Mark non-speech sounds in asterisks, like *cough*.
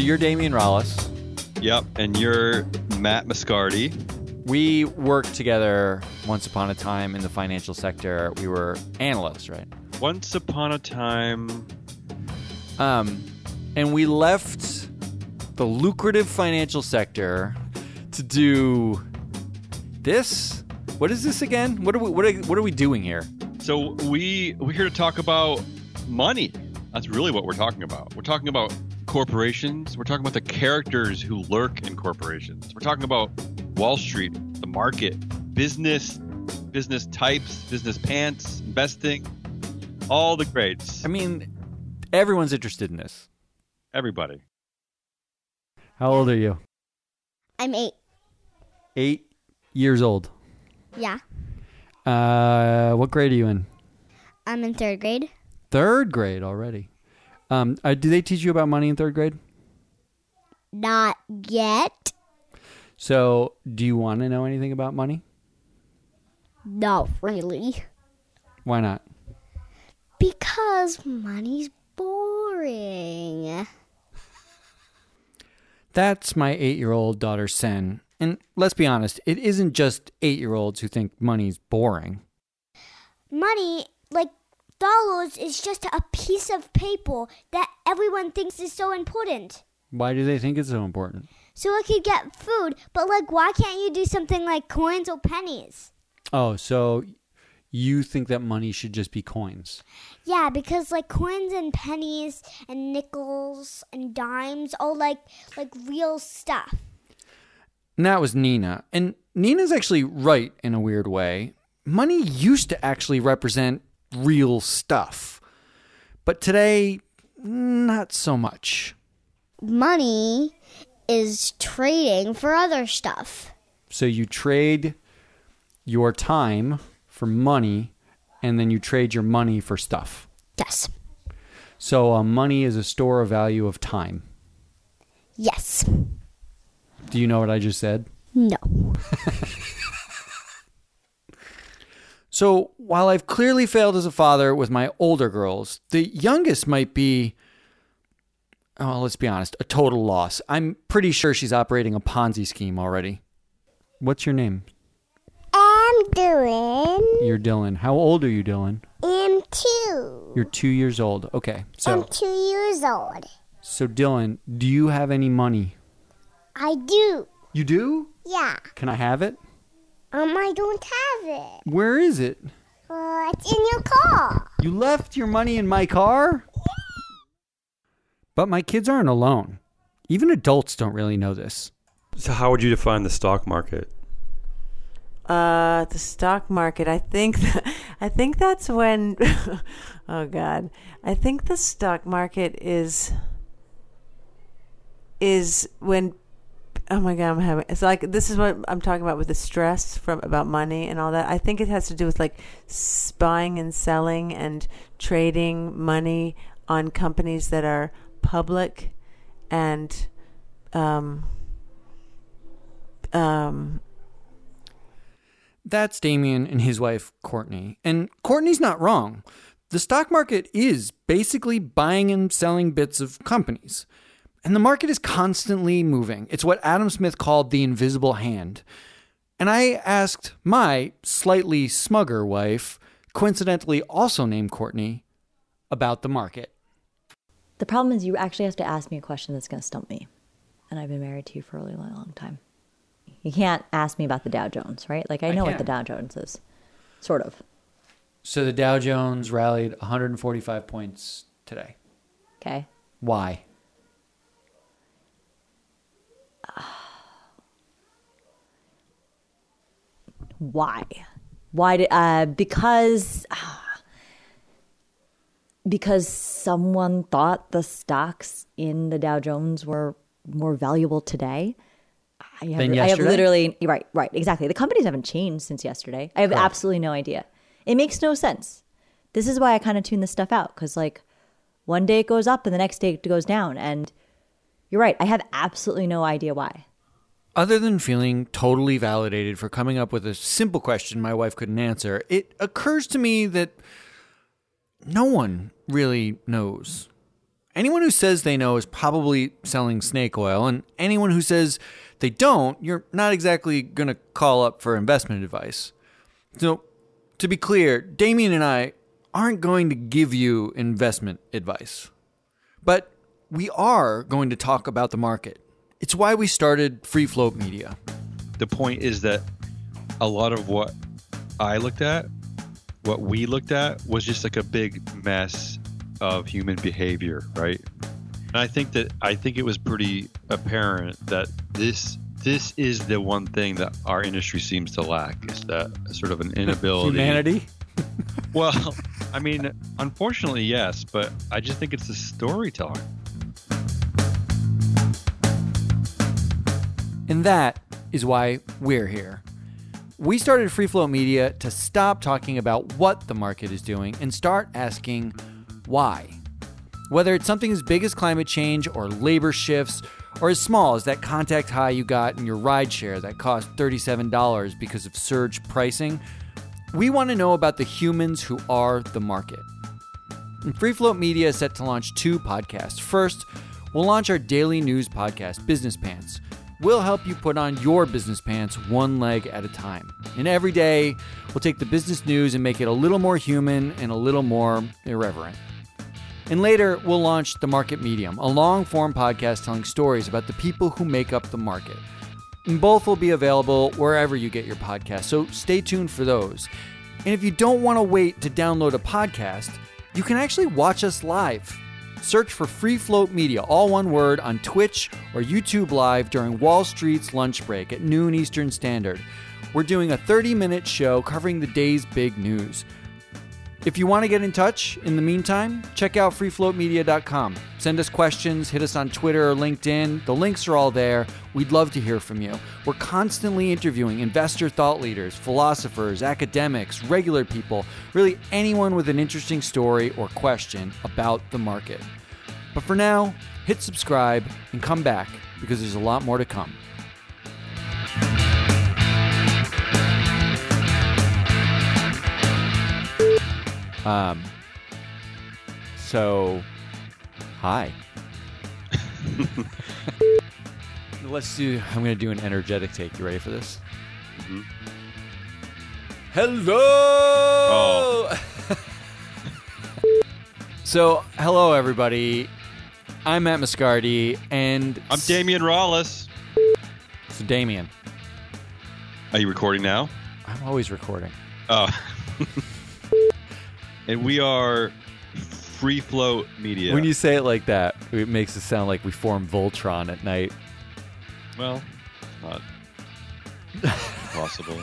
So you're Damion Rallis. Yep, and you're Matt Moscardi. We worked together once upon a time in the financial sector. We were analysts, right? Once upon a time, Um, and we left the lucrative financial sector to do this. What is this again? What are we? What are, what are we doing here? so we we're here to talk about money. That's really what we're talking about. We're talking about corporations. We're talking about the characters who lurk in corporations. We're talking about Wall Street, the market, business, business types, business pants, investing, all the greats. I mean, everyone's interested in this. Everybody. How old are you? I'm eight. Eight years old. Yeah. Uh, what grade are you in? I'm in third grade. Third grade already. Um, uh, do they teach you about money in third grade? Not yet. So, do you want to know anything about money? Not really. Why not? Because money's boring. *laughs* That's my eight year old daughter, Sen. And let's be honest, it isn't just eight year olds who think money's boring. Money, like dollars, is just a piece of paper that everyone thinks is so important. Why do they think it's so important? So I could get food, but like, why can't you do something like coins or pennies? Oh, so you think that money should just be coins? Yeah, because like coins and pennies and nickels and dimes all like like real stuff. And that was Nina. And Nina's actually right in a weird way. Money used to actually represent real stuff. But today, not so much. Money is trading for other stuff. So you trade your time for money, and then you trade your money for stuff. Yes. So uh, money is a store of value of time. Yes. Do you know what I just said? No. *laughs* So while I've clearly failed as a father with my older girls, the youngest might be, oh, let's be honest, a total loss. I'm pretty sure she's operating a Ponzi scheme already. What's your name? I'm doing. You're Dylan. How old are you, Dylan? I'm two. You're two years old. Okay. So, I'm two years old. so Dylan, do you have any money? I do. You do? Yeah. Can I have it? Um, I don't have it. Where is it? Uh, it's in your car. You left your money in my car? But my kids aren't alone. Even adults don't really know this. So how would you define the stock market? Uh, the stock market. I think. *laughs* that, I think that's when. *laughs* oh God. I think the stock market is. Is when. Oh my God, I'm having. It's like this is what I'm talking about with the stress from about money and all that. I think it has to do with like buying and selling and trading money on companies that are public, and um. Um, That's Damion and his wife, Courtney. And Courtney's not wrong. The stock market is basically buying and selling bits of companies. And the market is constantly moving. It's what Adam Smith called the invisible hand. And I asked my slightly smugger wife, coincidentally also named Courtney, about the market. The problem is you actually have to ask me a question that's going to stump me. And I've been married to you for a really long time. You can't ask me about the Dow Jones, right? Like, I I know can. what the Dow Jones is. Sort of. So the Dow Jones rallied 145 points today. Okay. Why? Why? Why did, uh, because, *sighs* because someone thought the stocks in the Dow Jones were more valuable today. I have, Than I have literally, right, right, exactly. The companies haven't changed since yesterday. I have Correct. absolutely no idea. It makes no sense. This is why I kind of tune this stuff out because, like, one day it goes up and the next day it goes down. And you're right. I have absolutely no idea why. Other than feeling totally validated for coming up with a simple question my wife couldn't answer, it occurs to me that no one really knows. anyone who says they know is probably selling snake oil, and anyone who says they don't, you're not exactly going to call up for investment advice. So, to be clear, Damion and I aren't going to give you investment advice, but we are going to talk about the market. It's why we started Free Float Media. The point is that a lot of what I looked at, what we looked at, was just like a big mess of human behavior, right? And I think that I think it was pretty apparent that this this is the one thing that our industry seems to lack is that sort of an *laughs* inability Humanity? *laughs* Well, I mean, unfortunately, yes, but I just think it's the storytelling. And that is why we're here. We started Free Float Media to stop talking about what the market is doing and start asking why. Whether it's something as big as climate change or labor shifts, or as small as that contact high you got in your rideshare that cost $37 because of surge pricing, we want to know about the humans who are the market. And Free Float Media is set to launch two podcasts. First, we'll launch our daily news podcast, Business Pants. We'll help you put on your business pants one leg at a time. And every day, we'll take the business news and make it a little more human and a little more irreverent. And later, we'll launch The Market Medium, a long form podcast telling stories about the people who make up the market. And both will be available wherever you get your podcast, so stay tuned for those. And if you don't want to wait to download a podcast, you can actually watch us live. Search for Free Float Media, all one word, on Twitch or YouTube Live during Wall Street's lunch break at noon Eastern Standard. We're doing a 30 minute show covering the day's big news. If you want to get in touch in the meantime, check out freefloatmedia.com. Send us questions, hit us on Twitter or LinkedIn. The links are all there. We'd love to hear from you. We're constantly interviewing investor thought leaders, philosophers, academics, regular people, really anyone with an interesting story or question about the market. But for now, hit subscribe and come back because there's a lot more to come. Um, so, hi. *laughs* Let's do. I'm going to do an energetic take. You ready for this? Hello. Oh. *laughs* so, hello everybody. I'm Matt Moscardi, and I'm Damion Rallis. So, Damion, Are you recording now? I'm always recording. Oh. *laughs* and we are Free Float Media. When you say it like that, it makes it sound like we form Voltron at night. well, not *laughs* possible.